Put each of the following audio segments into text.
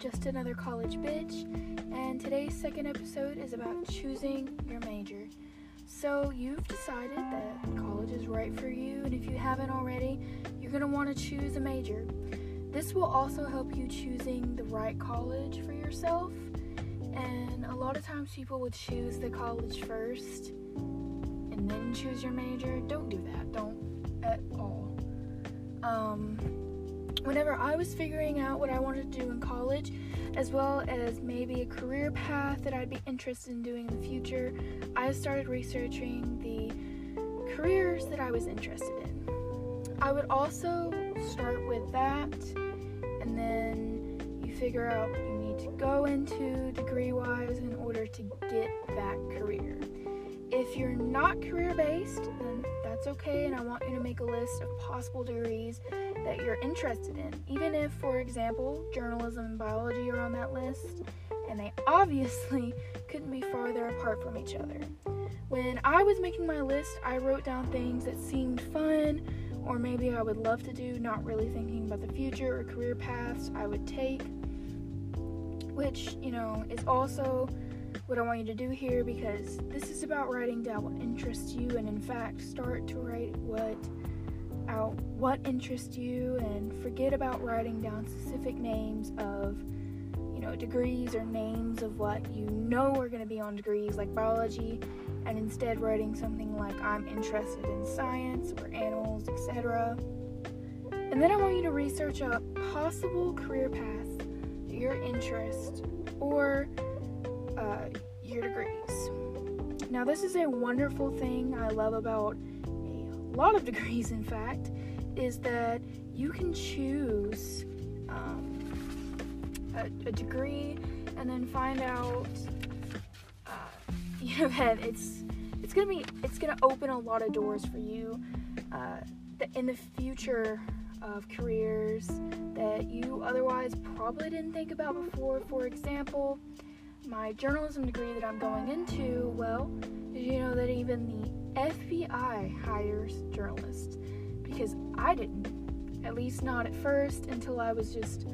Just Another College Bitch, and today's second episode is about choosing your major. So, you've decided that college is right for you, and if you haven't already, you're going to want to choose a major. This will also help you choosing the right college for yourself, and a lot of times people will choose the college first and then choose your major. Don't do that, don't at all. Um, whenever I was figuring out what I wanted to do in college, as well as maybe a career path that I'd be interested in doing in the future, I started researching the careers that I was interested in. I would also start with that, and then you figure out what you need to go into degree wise in order to get that career. If you're not career based, then that's okay, and I want you to make a list of possible degrees that you're interested in, even if, for example, journalism and biology are on that list, and they obviously couldn't be farther apart from each other. When I was making my list, I wrote down things that seemed fun or maybe I would love to do, not really thinking about the future or career paths I would take, which, you know, is also what I want you to do here because this is about writing down what interests you and in fact start to write what out what interests you and forget about writing down specific names of you know degrees or names of what you know are going to be on degrees like biology and instead writing something like I'm interested in science or animals etc and then I want you to research a possible career path your interest or uh, your degrees. Now this is a wonderful thing I love about a lot of degrees, in fact, is that you can choose um, a, a, degree and then find out, uh, you know, that it's it's gonna be it's gonna open a lot of doors for you uh, in the future of careers that you otherwise probably didn't think about before. For example, my journalism degree that I'm going into, well, did you know that even the FBI hires journalists because I didn't. At least not at first until I was just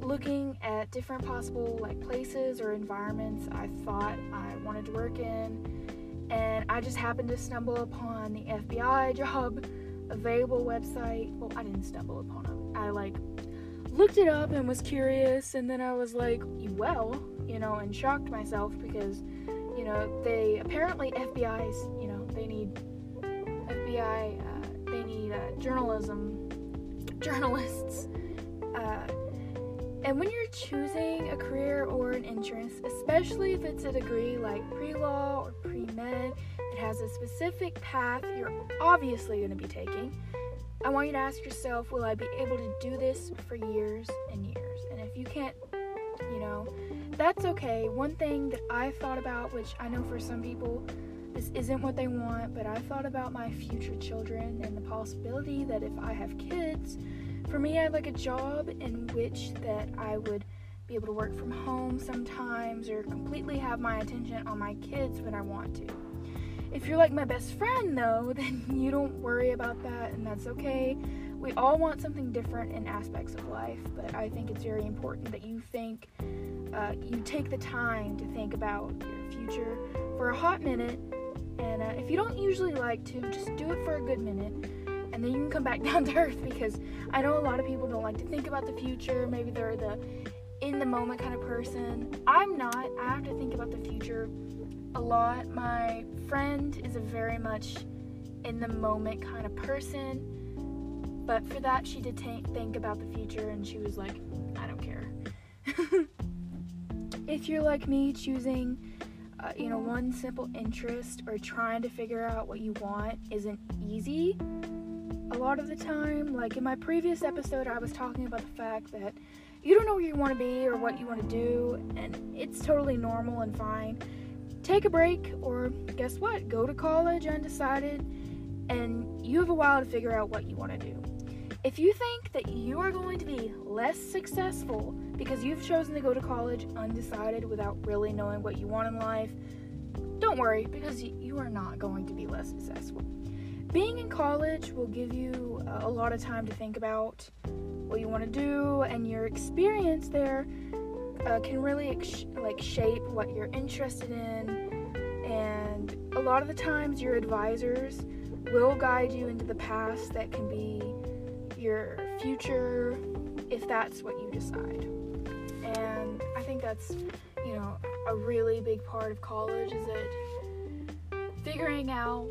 looking at different possible like places or environments I thought I wanted to work in and I just happened to stumble upon the FBI job available website. Well, I didn't stumble upon it. I like looked it up and was curious and then I was like, well, you know, and shocked myself because you know, they apparently FBI's, you know, they need FBI, uh, they need uh, journalism, journalists. Uh, and when you're choosing a career or an interest, especially if it's a degree like pre law or pre med, it has a specific path you're obviously going to be taking. I want you to ask yourself, will I be able to do this for years and years? And if you can't, you know, that's okay. One thing that I thought about, which I know for some people this isn't what they want, but I thought about my future children and the possibility that if I have kids, for me I'd like a job in which that I would be able to work from home sometimes or completely have my attention on my kids when I want to. If you're like my best friend though, then you don't worry about that and that's okay. We all want something different in aspects of life, but I think it's very important that you think uh, you take the time to think about your future for a hot minute. And uh, if you don't usually like to, just do it for a good minute. And then you can come back down to earth because I know a lot of people don't like to think about the future. Maybe they're the in the moment kind of person. I'm not. I have to think about the future a lot. My friend is a very much in the moment kind of person. But for that, she did t- think about the future and she was like, I don't care. if you're like me, choosing, uh, you know, one simple interest or trying to figure out what you want isn't easy a lot of the time. Like in my previous episode, I was talking about the fact that you don't know where you want to be or what you want to do, and it's totally normal and fine. Take a break, or guess what? Go to college undecided, and you have a while to figure out what you want to do. If you think that you are going to be less successful because you've chosen to go to college undecided without really knowing what you want in life, don't worry because you are not going to be less successful. Being in college will give you a lot of time to think about what you want to do, and your experience there uh, can really like shape what you're interested in, and a lot of the times your advisors will guide you into the past that can be your future if that's what you decide. And I think that's, you know, a really big part of college is that figuring out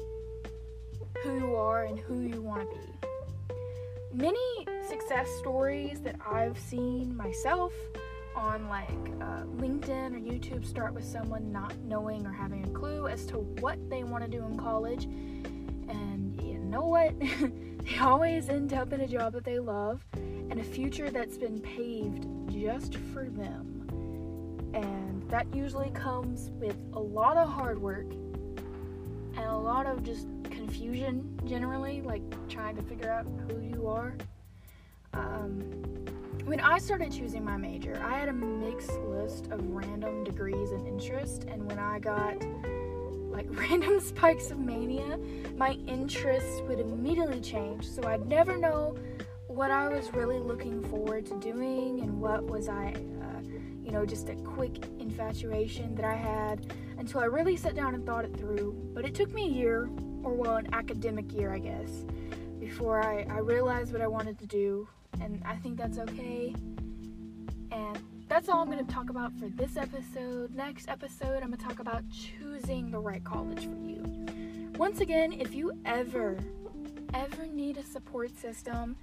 who you are and who you want to be. Many success stories that I've seen myself on like uh, LinkedIn or YouTube start with someone not knowing or having a clue as to what they want to do in college. And you know what? they always end up in a job that they love and a future that's been paved just for them. And that usually comes with a lot of hard work and a lot of just confusion generally, like trying to figure out who you are. Um, when I started choosing my major, I had a mixed list of random degrees and interest, and when I got like random spikes of mania, my interests would immediately change. So I'd never know what I was really looking forward to doing and what was I, uh, you know, just a quick infatuation that I had until I really sat down and thought it through. But it took me a year, or well, an academic year, I guess, before I, I realized what I wanted to do, and I think that's okay. And that's all I'm going to talk about for this episode. Next episode, I'm going to talk about choosing the right college for you. Once again, if you ever, ever need a support system,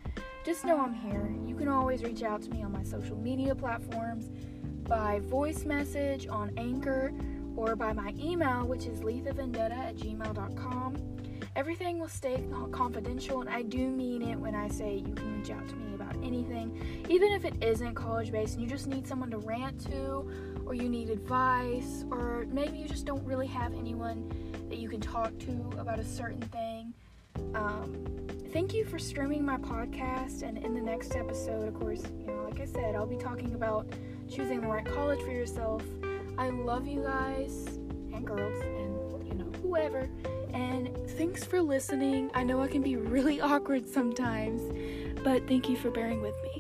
just know I'm here. You can always reach out to me on my social media platforms by voice message on Anchor or by my email, which is lethavendetta at gmail.com. Everything will stay confidential, and I do mean it when I say you can reach out to me about anything, even if it isn't college based and you just need someone to rant to, or you need advice, or maybe you just don't really have anyone that you can talk to about a certain thing. Um, thank you for streaming my podcast. And in the next episode, of course, you know, like I said, I'll be talking about choosing the right college for yourself. I love you guys and girls and, you know, whoever. And thanks for listening. I know I can be really awkward sometimes, but thank you for bearing with me.